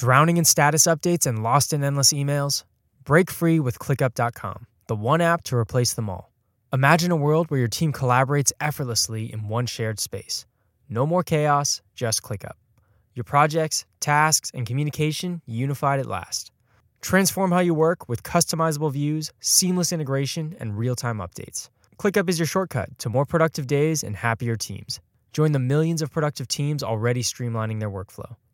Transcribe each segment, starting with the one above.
Drowning in status updates and lost in endless emails? Break free with ClickUp.com, the one app to replace them all. Imagine a world where your team collaborates effortlessly in one shared space. No more chaos, just ClickUp. Your projects, tasks, and communication unified at last. Transform how you work with customizable views, seamless integration, and real time updates. ClickUp is your shortcut to more productive days and happier teams. Join the millions of productive teams already streamlining their workflow.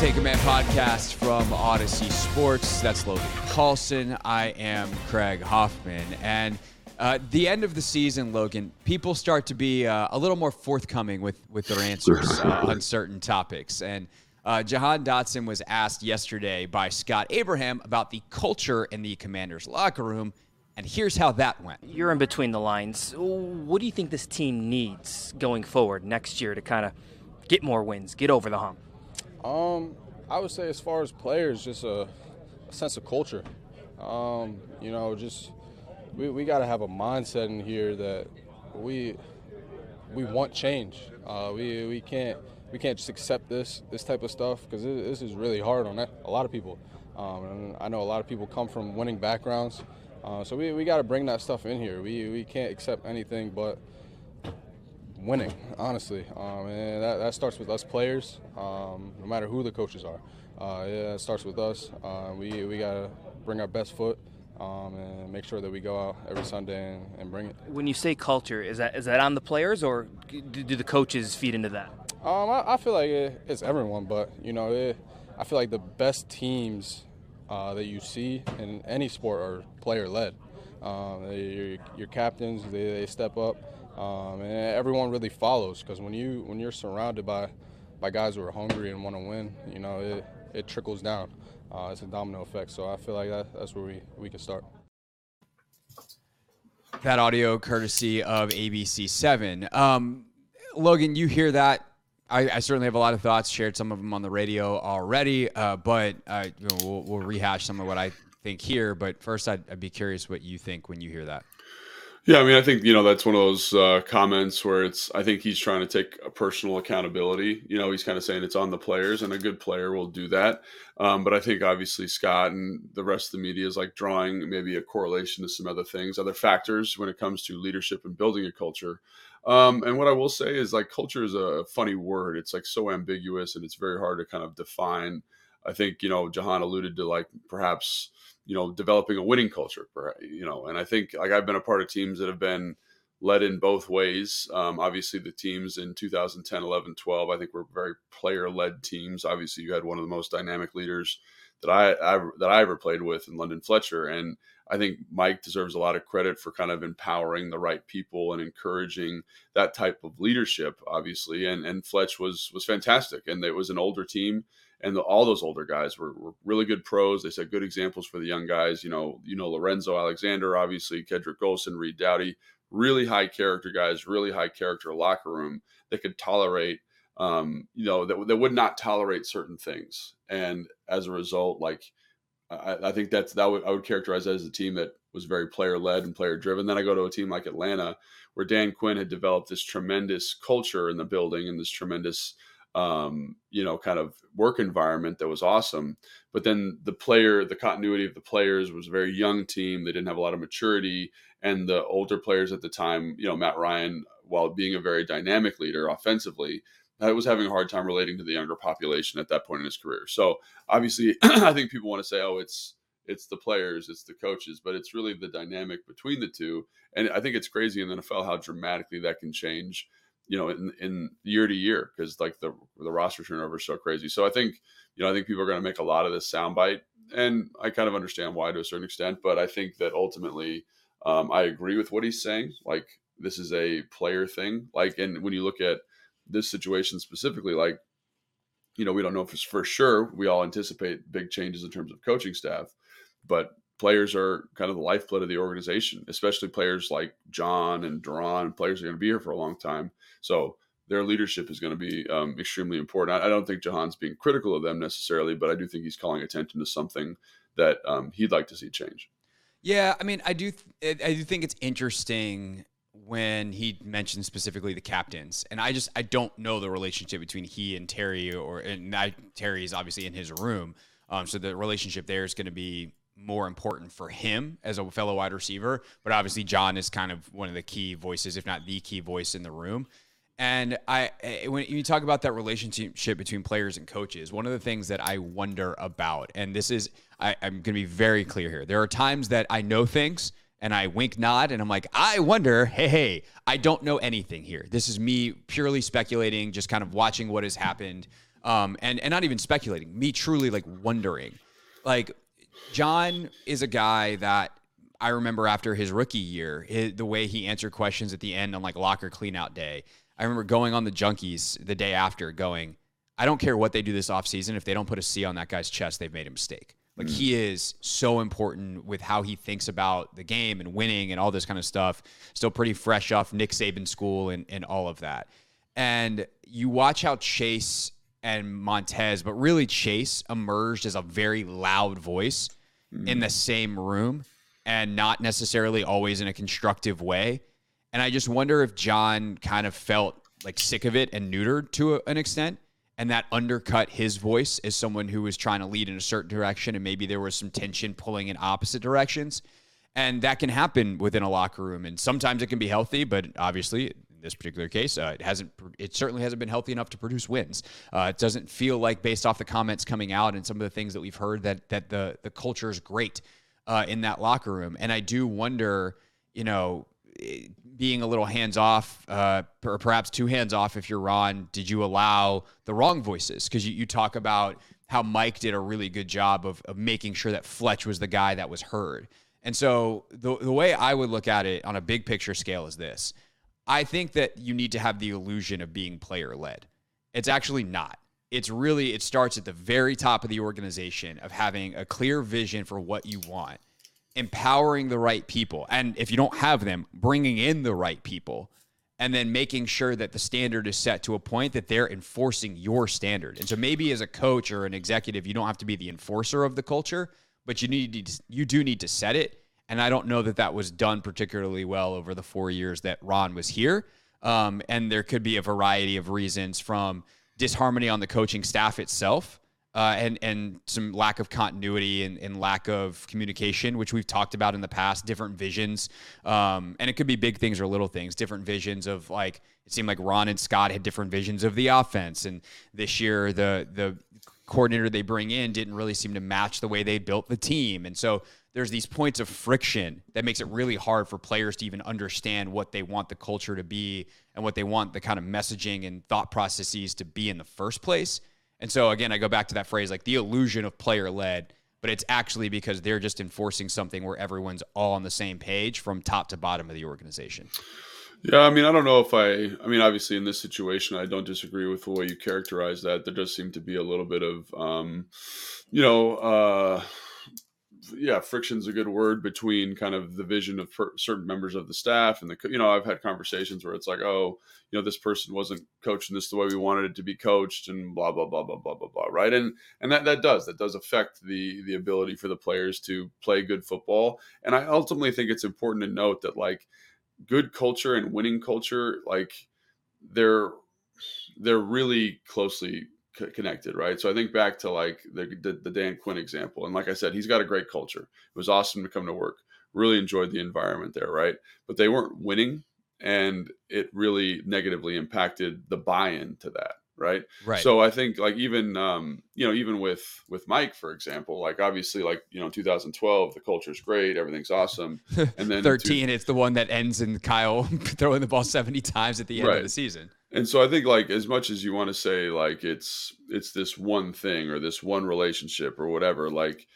Take Command podcast from Audacy Sports. That's Logan Paulsen. I am Craig Hoffman. And uh, the end of the season, Logan, people start to be uh, a little more forthcoming with, with their answers uh, on certain topics. And uh, Jahan Dotson was asked yesterday by Scott Abraham about the culture in the commander's locker room. And here's how that went. You're in between the lines. What do you think this team needs going forward next year to kind of get more wins, get over the hump? Um, I would say as far as players, just a, a sense of culture. Um, you know, just we, we got to have a mindset in here that we we want change. Uh, we we can't we can't just accept this this type of stuff because this is really hard on a lot of people. Um, and I know a lot of people come from winning backgrounds, uh, so we, we got to bring that stuff in here. We we can't accept anything but winning, honestly. Um, and that, that, starts with us players, um, no matter who the coaches are. Uh, yeah, it starts with us. Uh, we we got to bring our best foot um, and make sure that we go out every Sunday and, and, bring it. When you say culture, is that is that on the players or do, do the coaches feed into that? Um, I, I, feel like it, it's everyone, but you know, it, I feel like the best teams uh, that you see in any sport are player led. Um, your, your captains, they, they step up um, and everyone really follows because when you when you're surrounded by by guys who are hungry and want to win, you know it, it trickles down. Uh, it's a domino effect. So I feel like that, that's where we, we can start. That audio courtesy of ABC7. Um, Logan, you hear that? I, I, certainly have a lot of thoughts. Shared some of them on the radio already, uh, but uh, you know, we'll, we'll, rehash some of what I think here. But first, I'd, I'd be curious what you think when you hear that. Yeah, I mean, I think you know that's one of those uh, comments where it's. I think he's trying to take a personal accountability. You know, he's kind of saying it's on the players, and a good player will do that. Um, but I think obviously Scott and the rest of the media is like drawing maybe a correlation to some other things, other factors when it comes to leadership and building a culture. Um, and what I will say is like culture is a funny word. It's like so ambiguous, and it's very hard to kind of define. I think you know Jahan alluded to like perhaps you know developing a winning culture you know and i think like i've been a part of teams that have been led in both ways. Um, obviously the teams in 2010 11 12 i think were very player led teams. Obviously you had one of the most dynamic leaders that I, I that i ever played with in london fletcher and i think mike deserves a lot of credit for kind of empowering the right people and encouraging that type of leadership obviously and and fletch was was fantastic and it was an older team and the, all those older guys were, were, really good pros. They set good examples for the young guys. You know, you know Lorenzo Alexander, obviously Kedric Golston, Reed Doughty, really high character guys, really high character locker room that could tolerate, um, you know, that, that would not tolerate certain things. And as a result, like I, I think that's that would I would characterize as a team that was very player led and player driven. Then I go to a team like Atlanta, where Dan Quinn had developed this tremendous culture in the building and this tremendous, um, you know, kind of work environment that was awesome. But then the player, the continuity of the players was a very young team. They didn't have a lot of maturity, and the older players at the time, you know, Matt Ryan, while being a very dynamic leader offensively, uh, was having a hard time relating to the younger population at that point in his career. So obviously, I think people want to say, "Oh, it's it's the players, it's the coaches," but it's really the dynamic between the two. And I think it's crazy in the NFL how dramatically that can change, you know, in, in year to year because like the the roster turnover is so crazy. So I think you know I think people are going to make a lot of this soundbite, and I kind of understand why to a certain extent. But I think that ultimately, um, I agree with what he's saying. Like this is a player thing. Like, and when you look at this situation specifically, like, you know, we don't know if it's for sure. We all anticipate big changes in terms of coaching staff, but players are kind of the lifeblood of the organization, especially players like Jon and Daron. Players are going to be here for a long time. So their leadership is going to be um, extremely important. I, I, don't think Jahan's being critical of them necessarily, but I do think he's calling attention to something that um, he'd like to see change. Yeah, I mean, I do. Th- I do think it's interesting when he mentioned specifically the captains, and I just I don't know the relationship between he and Terry, or and I, Terry is obviously in his room, um, so the relationship there is going to be more important for him as a fellow wide receiver. But obviously, Jon is kind of one of the key voices, if not the key voice in the room. And I, eh, when you talk about that relationship between players and coaches, one of the things that I wonder about, and this is, I, I'm going to be very clear here. There are times that I know things and I wink nod and I'm like, I wonder, hey, hey, I don't know anything here. This is me purely speculating, just kind of watching what has happened. Um, and, and not even speculating, me truly like wondering. Like, Jon is a guy that I remember after his rookie year, his, the way he answered questions at the end on like locker cleanout day. I remember going on the junkies the day after, going, I don't care what they do this offseason. If they don't put a C on that guy's chest, they've made a mistake. Like mm. he is so important with how he thinks about the game and winning and all this kind of stuff. Still pretty fresh off Nick Saban school and, and all of that. And you watch how Chase and Montez, but really Chase emerged as a very loud voice mm. in the same room and not necessarily always in a constructive way. And I just wonder if Jon kind of felt like sick of it and neutered to a, an extent and that undercut his voice as someone who was trying to lead in a certain direction and maybe there was some tension pulling in opposite directions. And that can happen within a locker room and sometimes it can be healthy but obviously in this particular case uh, it hasn't it certainly hasn't been healthy enough to produce wins. Uh, it doesn't feel like based off the comments coming out and some of the things that we've heard that that the the culture is great uh, in that locker room. And i do wonder you know being a little hands off, uh, or perhaps too hands off if you're Ron? Did you allow the wrong voices? Because you, you talk about how Mike did a really good job of, of making sure that Fletch was the guy that was heard. And so the, the way I would look at it on a big picture scale is this I think that you need to have the illusion of being player led. It's actually not. It's really, it starts at the very top of the organization of having a clear vision for what you want empowering the right people. And if you don't have them, bringing in the right people and then making sure that the standard is set to a point that they're enforcing your standard. And so maybe as a coach or an executive, you don't have to be the enforcer of the culture, but you need to, you do need to set it. And I don't know that that was done particularly well over the four years that Ron was here. Um, and there could be a variety of reasons from disharmony on the coaching staff itself uh, and and some lack of continuity and, and, lack of communication, which we've talked about in the past. Different visions, um, and it could be big things or little things. Different visions of like it seemed like Ron and Scott had different visions of the offense, and this year the the coordinator they bring in didn't really seem to match the way they built the team, and so there's these points of friction that makes it really hard for players to even understand what they want the culture to be and what they want the kind of messaging and thought processes to be in the first place. And so again, I go back to that phrase like the illusion of player led, but it's actually because they're just enforcing something where everyone's all on the same page from top to bottom of the organization. Yeah, I mean, I don't know if I, I mean, obviously in this situation, I don't disagree with the way you characterize that. There does seem to be a little bit of, um, you know, uh, yeah, friction's a good word between kind of the vision of per- certain members of the staff and the, you know, I've had conversations where it's like, oh, you know, this person wasn't coaching this the way we wanted it to be coached and blah, blah, blah, blah, blah, blah, blah. Right. And, and that, that does, that does affect the, the ability for the players to play good football. And I ultimately think it's important to note that like good culture and winning culture, like they're, they're really closely connected, right? So I think back to like the, the, the Dan Quinn example, and like I said, he's got a great culture. It was awesome to come to work. Really enjoyed the environment there, right? But they weren't winning, and it really negatively impacted the buy-in to that, right? Right. So I think like even um, you know even with with Mike for example, like obviously like you know 2012 the culture's great, everything's awesome, and then 13 two, it's the one that ends in Kyle throwing the ball 70 times at the end right. of the season and so i think like as much as you want to say like it's it's this one thing or this one relationship or whatever like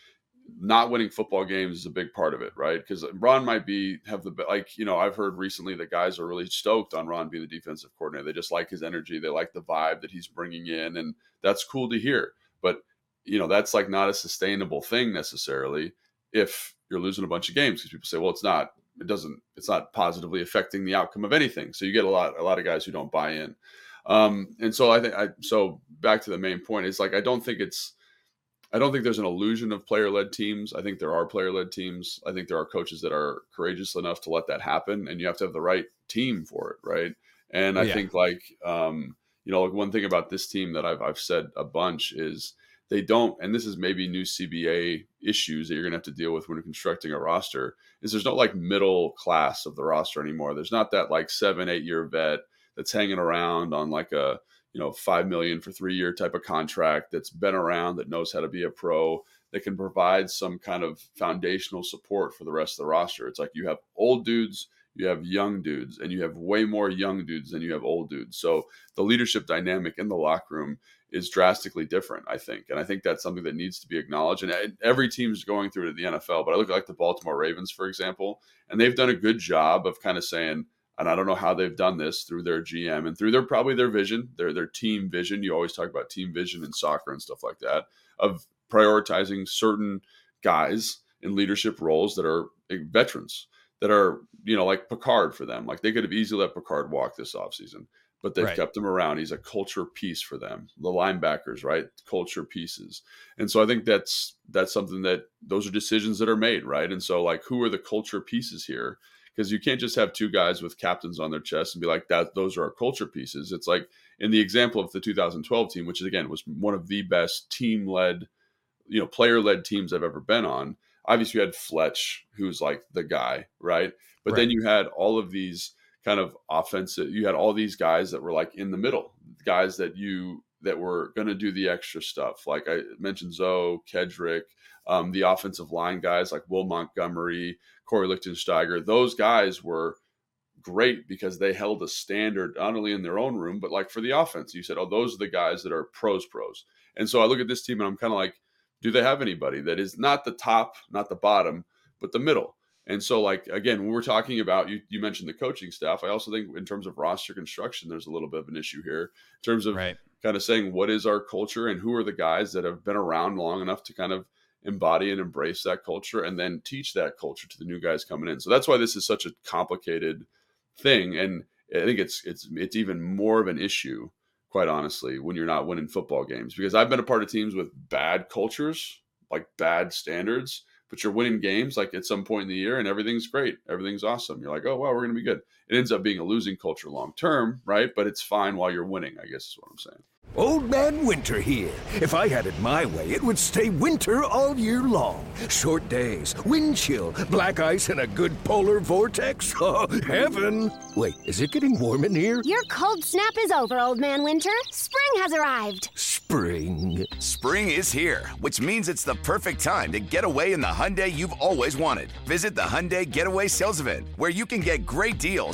not winning football games is a big part of it right? Because ron might be have the like you know i've heard recently that guys are really stoked on ron being the defensive coordinator. They just like his energy. They like the vibe that he's bringing in and that's cool to hear. But you know that's like not a sustainable thing necessarily if you're losing a bunch of games because people say well it's not it doesn't it's not positively affecting the outcome of anything. So you get a lot a lot of guys who don't buy in. Um, and so i think i so back to the main point is like i don't think it's i don't think there's an illusion of player led teams. I think there are player led teams. I think there are coaches that are courageous enough to let that happen and you have to have the right team for it right? And i yeah. think like um, you know like one thing about this team that i've i've said a bunch is they don't, and this is maybe new CBA issues that you're going to have to deal with when you're constructing a roster, is there's no like middle class of the roster anymore. There's not that like seven, eight year vet that's hanging around on like a, you know, five million for three year type of contract that's been around, that knows how to be a pro, that can provide some kind of foundational support for the rest of the roster. It's like you have old dudes you have young dudes and you have way more young dudes than you have old dudes. So the leadership dynamic in the locker room is drastically different, I think. And I think that's something that needs to be acknowledged. And every team's going through it at the NFL, but I look like the Baltimore Ravens, for example, and they've done a good job of kind of saying, and I don't know how they've done this through their GM and through their probably their vision, their their team vision. You always talk about team vision in soccer and stuff like that, of prioritizing certain guys in leadership roles that are eh, veterans that are, you know, like Ricard for them. Like they could have easily let Ricard walk this offseason but they've right. kept him around. He's a culture piece for them. The linebackers, right? Culture pieces. And so I think that's that's something that those are decisions that are made, right? And so like who are the culture pieces here? Because you can't just have two guys with captains on their chest and be like that those are our culture pieces. It's like in the example of the 2012 team, which again was one of the best team led, you know, player led teams I've ever been on. Obviously you had Fletch, who's like the guy, right? But right. then you had all of these kind of offensive. You had all these guys that were like in the middle, guys that you that were going to do the extra stuff. Like I mentioned, Zoe, Kedric, um, the offensive line guys like Will Montgomery, Kory Lichtensteiger. Those guys were great because they held a standard not only in their own room but like for the offense. You said, "Oh, those are the guys that are pros, pros." And so I look at this team and I'm kind of like, do they have anybody that is not the top, not the bottom, but the middle? And so, like again, when we're talking about you, you mentioned the coaching staff. I also think in terms of roster construction, there's a little bit of an issue here in terms of right. kind of saying what is our culture and who are the guys that have been around long enough to kind of embody and embrace that culture and then teach that culture to the new guys coming in. So that's why this is such a complicated thing, and I think it's it's it's even more of an issue, quite honestly, when you're not winning football games. Because I've been a part of teams with bad cultures, like bad standards but you're winning games like at some point in the year and everything's great. Everything's awesome. You're like, oh, wow, we're going to be good. It ends up being a losing culture long term, right? But it's fine while you're winning, I guess is what I'm saying. Old Man Winter here. If I had it my way, it would stay winter all year long. Short days, wind chill, black ice, and a good polar vortex. Oh, heaven! Wait, is it getting warm in here? Your cold snap is over, Old Man Winter. Spring has arrived. Spring. Spring is here, which means it's the perfect time to get away in the Hyundai you've always wanted. Visit the Hyundai Getaway Sales Event, where you can get great deals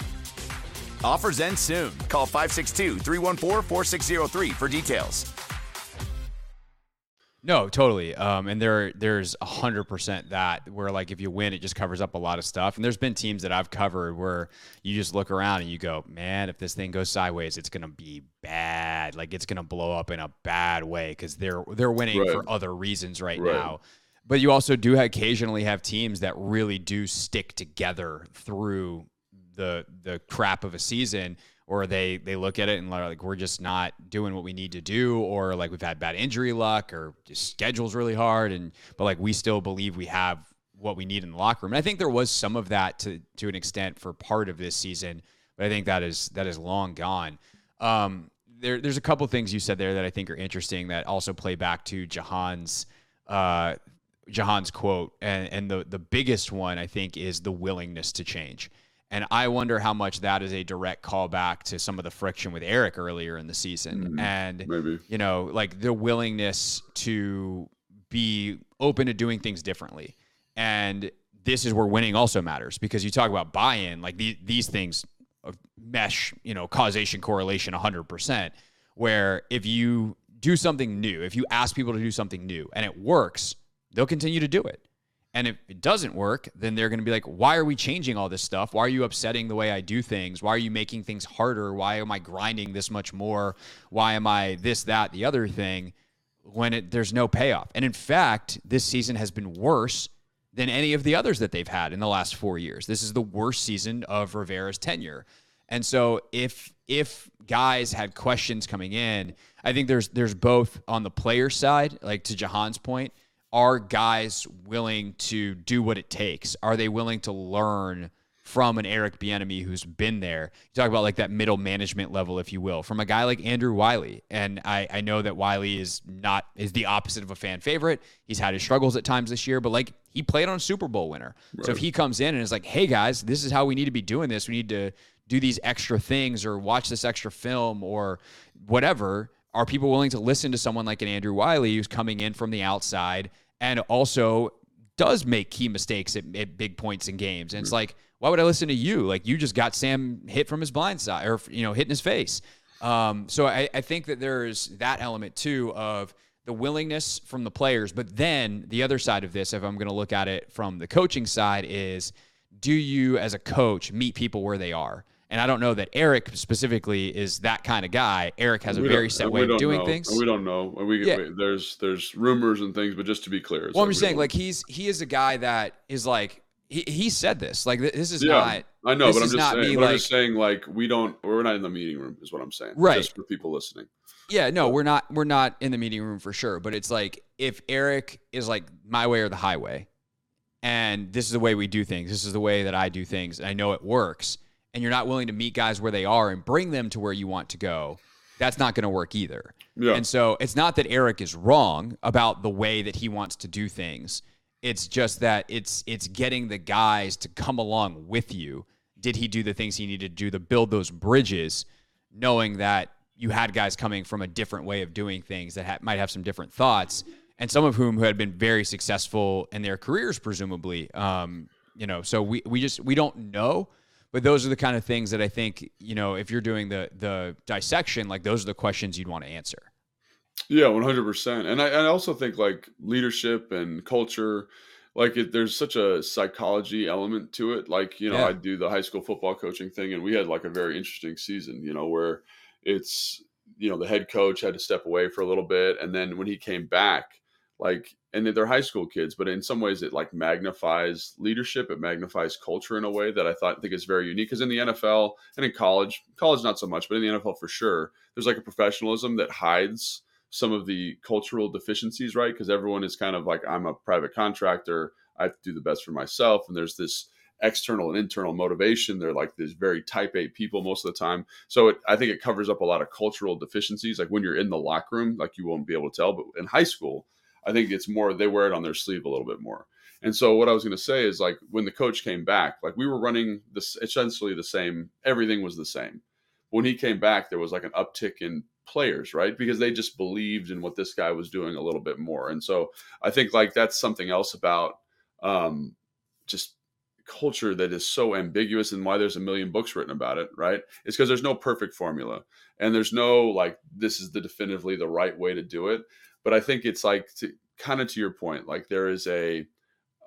Offers end soon. Call 562 314 4603 for details. No, totally. Um, and there, there's a hundred percent that where like if you win, it just covers up a lot of stuff. And there's been teams that I've covered where you just look around and you go, man, if this thing goes sideways, it's gonna be bad. Like it's gonna blow up in a bad way because they're they're winning Right. for other reasons right, Right. now. But you also do occasionally have teams that really do stick together through the the crap of a season or they they look at it and like we're just not doing what we need to do or like we've had bad injury luck or just schedule's really hard and but like we still believe we have what we need in the locker room and i think there was some of that to to an extent for part of this season but i think that is that is long gone um there, there's a couple things you said there that i think are interesting that also play back to jahan's uh Jahan's quote, and, and the the biggest one I think is the willingness to change. And I wonder how much that is a direct callback to some of the friction with Eric earlier in the season, mm-hmm. and maybe. you know, like the willingness to be open to doing things differently. And this is where winning also matters because you talk about buy-in, like the, these things mesh, you know, causation correlation 100%. Where if you do something new, if you ask people to do something new and it works, they'll continue to do it. And if it doesn't work, then they're going to be like, why are we changing all this stuff? Why are you upsetting the way I do things? Why are you making things harder? Why am I grinding this much more? Why am I this, that, the other thing when it, there's no payoff? And in fact, this season has been worse than any of the others that they've had in the last four years. This is the worst season of Rivera's tenure. And so if if guys had questions coming in, I think there's there's both on the player side, like to Jahan's point, are guys willing to do what it takes? Are they willing to learn from an Eric Bieniemy who's been there? You talk about like that middle management level, if you will, from a guy like Andrew Wylie. And I, I know that Wylie is not is the opposite of a fan favorite. He's had his struggles at times this year, but like he played on a Super Bowl winner. So if he comes in and is like, hey guys, this is how we need to be doing this. We need to do these extra things or watch this extra film or whatever. Are people willing to listen to someone like an Andrew Wylie who's coming in from the outside and also does make key mistakes at, at big points in games? And it's like, why would I listen to you? Like you just got Sam hit from his blind side or you know hit in his face. Um, so I, I think that there's that element too of the willingness from the players, but then the other side of this, if I'm going to look at it from the coaching side, is do you as a coach meet people where they are? And I don't know that Eric specifically is that kind of guy. Eric has a very set way of doing know. things. We don't know. We, Yeah. we- there's there's rumors and things, but just to be clear, Well, I'm just saying, like he's he is a guy that is like he, he said this. Like this is yeah, not. I know, but I'm just not saying. but I'm like- just saying, like we don't. We're not in the meeting room, is what I'm saying. Right. Just for people listening. Yeah, no, we're not we're not in the meeting room for sure, but it's like if Eric is like my way or the highway and this is the way we do things. This is the way that I do things I know it works and you're not willing to meet guys where they are and bring them to where you want to go. That's not going to work either. Yeah. And so it's not that Eric is wrong about the way that he wants to do things. It's just that it's it's getting the guys to come along with you. Did he do the things he needed to do to build those bridges, knowing that you had guys coming from a different way of doing things that ha- might have some different thoughts, and some of whom who had been very successful in their careers, presumably. Um, you know, so we we just we don't know, but those are the kind of things that I think you know if you're doing the the dissection, like those are the questions you'd want to answer. Yeah, one hundred percent. And I, I also think like leadership and culture, like it, there's such a psychology element to it. Like you know, Yeah. I do the high school football coaching thing, and we had like a very interesting season. You know, where it's you know the head coach had to step away for a little bit, and then when he came back, like and they're high school kids, but in some ways it like magnifies leadership, it magnifies culture in a way that I thought think is very unique. Because in the NFL and in college, college not so much, but in the NFL for sure, there's like a professionalism that hides some of the cultural deficiencies, right? Because everyone is kind of like, I'm a private contractor, I have to do the best for myself, and there's this external and internal motivation. They're like these very type A people most of the time. So it, I think it covers up a lot of cultural deficiencies. Like when you're in the locker room, like you won't be able to tell. But in high school, I think it's more they wear it on their sleeve a little bit more. And so what I was going to say is like when the coach came back, like we were running this essentially the same. Everything was the same. When he came back, there was like an uptick in players, right? Because they just believed in what this guy was doing a little bit more. And so I think like that's something else about um, just culture that is so ambiguous and why there's a million books written about it, right? It's because there's no perfect formula and there's no like this is the definitively the right way to do it. But I think it's like to kind of to your point, like there is a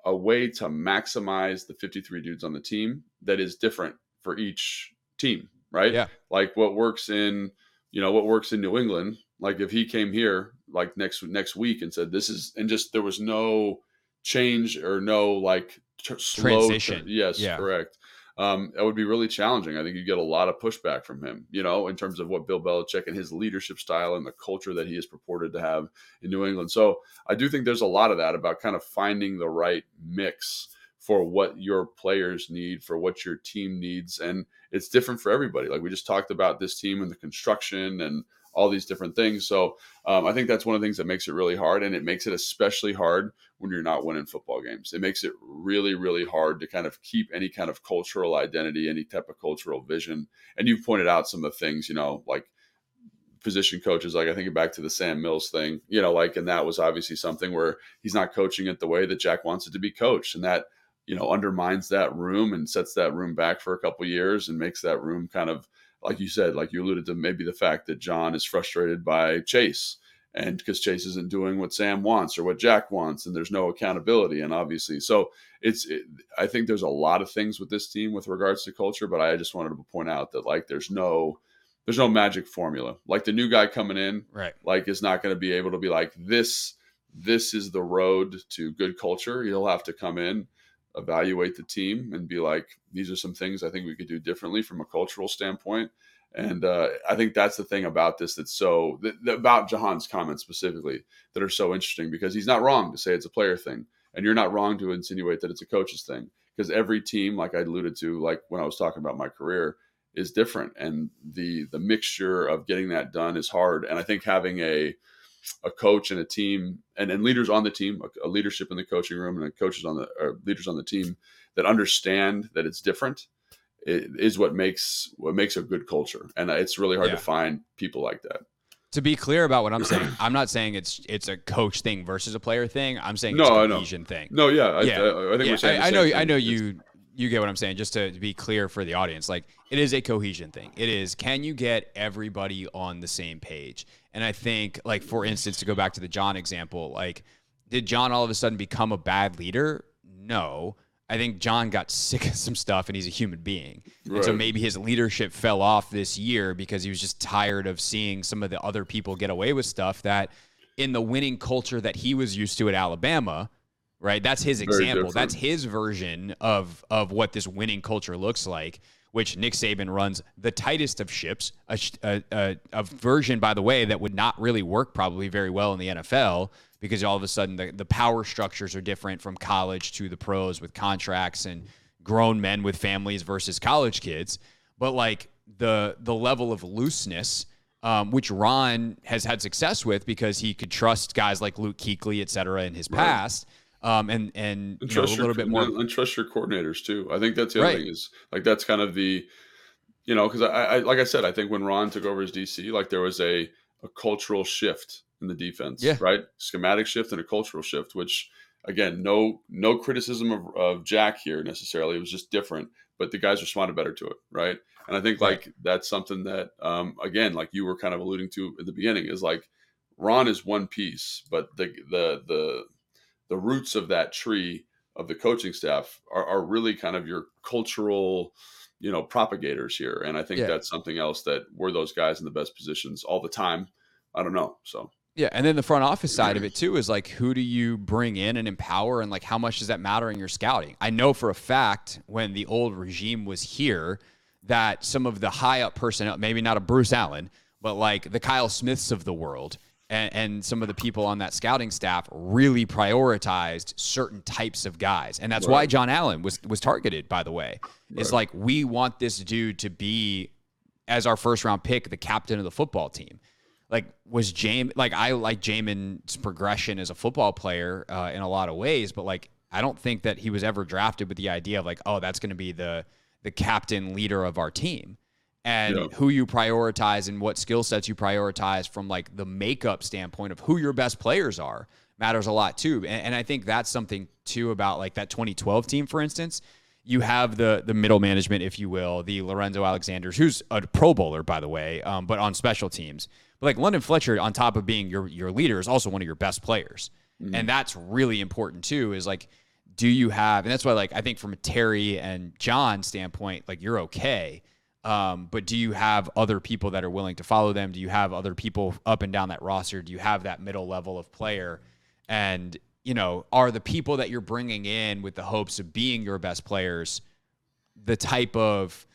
a way to maximize the 53 dudes on the team that is different for each team, right? Yeah. Like what works in, you know, what works in New England. Like if he came here like next next week and said this is and just there was no change or no like t- slow Transition. yes, Yeah. correct. Um, that would be really challenging. I think you get a lot of pushback from him, you know, in terms of what Bill Belichick and his leadership style and the culture that he is purported to have in New England. So I do think there's a lot of that about kind of finding the right mix for what your players need, for what your team needs. And it's different for everybody. Like we just talked about this team and the construction and all these different things. So um, I think that's one of the things that makes it really hard. And it makes it especially hard when you're not winning football games. It makes it really, really hard to kind of keep any kind of cultural identity, any type of cultural vision. And you've pointed out some of the things, you know, like position coaches like i think back to the sam mills thing you know like and that was obviously something where he's not coaching it the way that jack wants it to be coached and that you know undermines that room and sets that room back for a couple years and makes that room kind of like you said like you alluded to maybe the fact that jon is frustrated by chase and because chase isn't doing what sam wants or what jack wants and there's no accountability and obviously so it's it, i think there's a lot of things with this team with regards to culture but i just wanted to point out that like there's no there's no magic formula. Like the new guy coming in, Right. like is not going to be able to be like this. This is the road to good culture. He'll have to come in, evaluate the team, and be like, these are some things I think we could do differently from a cultural standpoint. And uh, I think that's the thing about this that's so th- about Jahan's comments specifically that are so interesting because he's not wrong to say it's a player thing, and you're not wrong to insinuate that it's a coach's thing because every team, like I alluded to, like when I was talking about my career, is different. And the the mixture of getting that done is hard. And i think having a a coach and a team and, and leaders on the team a, a leadership in the coaching room and coaches on the or leaders on the team that understand that it's different is what makes what makes a good culture and it's really hard Yeah. to find people like that To be clear about what I'm saying, I'm not saying it's it's a coach thing versus a player thing. I'm saying No, it's a cohesion thing. no yeah i, yeah, I, I think Yeah, we're saying the I, I know. thing. I know It's- you. You get what I'm saying. Just to, to be clear for the audience, like it is a cohesion thing. It is. Can you get everybody on the same page? And I think, like for instance, to go back to the Jon example, like did Jon all of a sudden become a bad leader? No. I think Jon got sick of some stuff, and he's a human being. And so maybe his leadership fell off this year because he was just tired of seeing some of the other people get away with stuff that, in the winning culture that he was used to at Alabama, right? That's his example. That's his version of of what this winning culture looks like. Which Nick Saban runs the tightest of ships, a, a, a, a version, by the way, that would not really work probably very well in the NFL because all of a sudden the, the power structures are different from college to the pros with contracts and grown men with families versus college kids. But like the the level of looseness um, which Ron has had success with because he could trust guys like Luke Kuechly, et cetera, in his past, um, and and And know, a little your, bit more. and trust your coordinators too. I think that's the other Right. thing is like that's kind of the, you know, because I, I like I said, I think when Ron took over as DC, like there was a a cultural shift in the defense, Yeah. right? Schematic shift and a cultural shift, which again, no no criticism of, of Jack here necessarily. It was just different, but the guys responded better to it, right? And I think like that's something that um, again, like you were kind of alluding to at the beginning, is like Ron is one piece, but the the the the roots of that tree of the coaching staff are, are really kind of your cultural you know propagators here and i think Yeah. that's something else that we're those guys in the best positions all the time i don't know so Yeah, and then the front office side of it too is like who do you bring in and empower, and like how much does that matter in your scouting? I know for a fact when the old regime was here that some of the high up personnel, maybe not a Bruce Allen, but like the Kyle Smiths of the world. And, and some of the people on that scouting staff really prioritized certain types of guys, and that's why Jon Allen was was targeted. By the way, it's like we want this dude to be as our first round pick, the captain of the football team. Like was James like I like Jamin's progression as a football player uh, in a lot of ways, but like I don't think that he was ever drafted with the idea of like, oh, that's going to be the the captain leader of our team. and Yeah. who you prioritize and what skill sets you prioritize from like the makeup standpoint of who your best players are matters a lot too. And, and I think that's something too about like that 2012 team, for instance. You have the the middle management, if you will, the Lorenzo Alexanders, who's a Pro Bowler by the way, um, but on special teams. But like London Fletcher, on top of being your your leader, is also one of your best players, and that's really important too. Is like, do you have? And that's why like I think from a Terry and Jon standpoint, like you're okay. Um, but do you have other people that are willing to follow them? Do you have other people up and down that roster? Do you have that middle level of player? And you know, are the people that you're bringing in with the hopes of being your best players the type of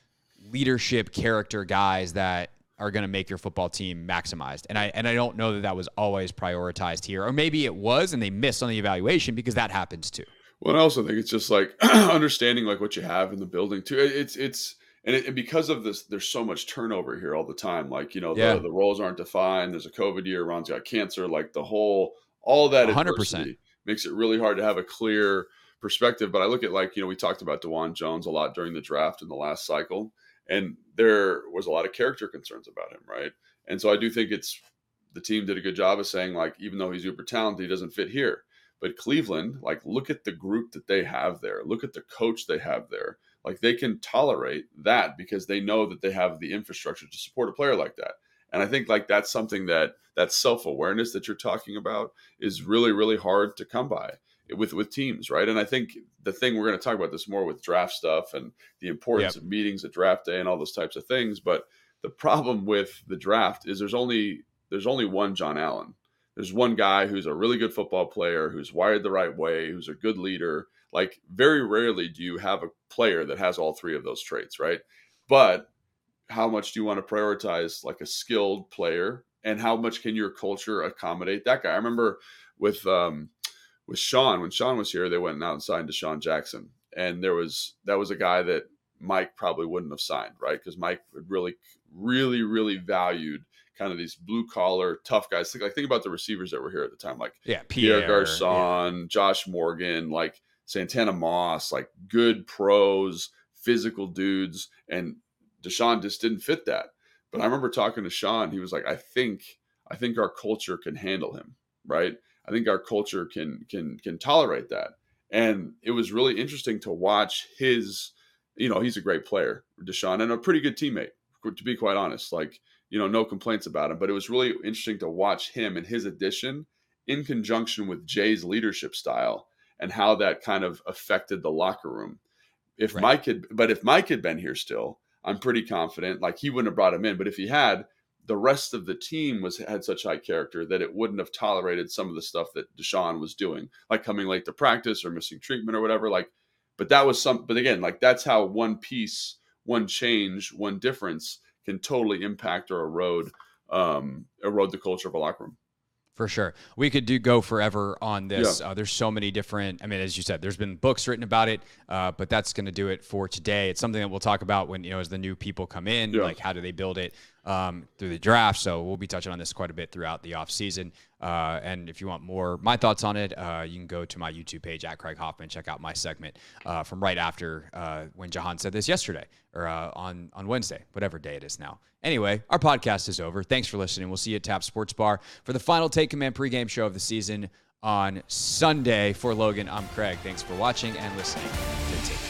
leadership character guys that are going to make your football team maximized? And I and I don't know that that was always prioritized here, or maybe it was and they missed on the evaluation because that happens too. Well, I also think it's just like understanding like what you have in the building too. It's it's and, it, and because of this, there's so much turnover here all the time. Like you know, Yeah. the, the roles aren't defined. There's a COVID year. Ron's got cancer. Like the whole all that 100%. makes it really hard to have a clear perspective. But I look at like you know we talked about Dawand Jones a lot during the draft in the last cycle, and there was a lot of character concerns about him, right? And so I do think it's the team did a good job of saying like even though he's uber talented, he doesn't fit here. But Cleveland, like, look at the group that they have there. Look at the coach they have there. Like, they can tolerate that because they know that they have the infrastructure to support a player like that. And I think like that's something that that self awareness that you're talking about is really really hard to come by with with teams, right? And I think the thing we're going to talk about this more with draft stuff and the importance Yep. of meetings at draft day and all those types of things. But the problem with the draft is there's only there's only one Jon Allen there's one guy who's a really good football player, who's wired the right way, who's a good leader. Like very rarely do you have a player that has all three of those traits, right? But how much do you want to prioritize like a skilled player and how much can your culture accommodate that guy? I remember with um with Sean, when Sean was here, they went out and signed Sean Jackson. And there was that was a guy that Mike probably wouldn't have signed, right? Because Mike really, really, really valued kind of these blue collar tough guys. Think like think about the receivers that were here at the time, like Yeah, Pierre, Pierre, Garcon, Josh Morgan, like Santana Moss, like good pros, physical dudes, and DeSean just didn't fit that. But I remember talking to Sean. He was like, "I think, I think our culture can handle him, right? I think our culture can can can tolerate that." And it was really interesting to watch his. You know, he's a great player, DeSean, and a pretty good teammate. To be quite honest, like you know, no complaints about him. But it was really interesting to watch him and his addition in conjunction with Jay's leadership style and how that kind of affected the locker room. If Right. Mike had, but if Mike had been here still, I'm pretty confident. Like he wouldn't have brought him in, but if he had, the rest of the team was had such high character that it wouldn't have tolerated some of the stuff that DeSean was doing, like coming late to practice or missing treatment or whatever. Like, but that was some. But again, like that's how one piece, one change, one difference can totally impact or erode um, erode the culture of a locker room. For sure. We could do go forever on this. Uh, there's so many different, I mean, as you said, there's been books written about it, uh, but that's going to do it for today. It's something that we'll talk about when, you know, as the new people come in, Yeah. like how do they build it um, through the draft. So we'll be touching on this quite a bit throughout the off season. Uh, and if you want more, my thoughts on it, uh, you can go to my YouTube page at Craig Hoffman, check out my segment uh, from right after uh, when Jahan said this yesterday or uh, on, on Wednesday, whatever day it is now. Anyway, our podcast is over. Thanks for listening. We'll see you at Tap Sports Bar for the final Take Command pregame show of the season on Sunday. For Logan, I'm Craig. Thanks for watching and listening to Take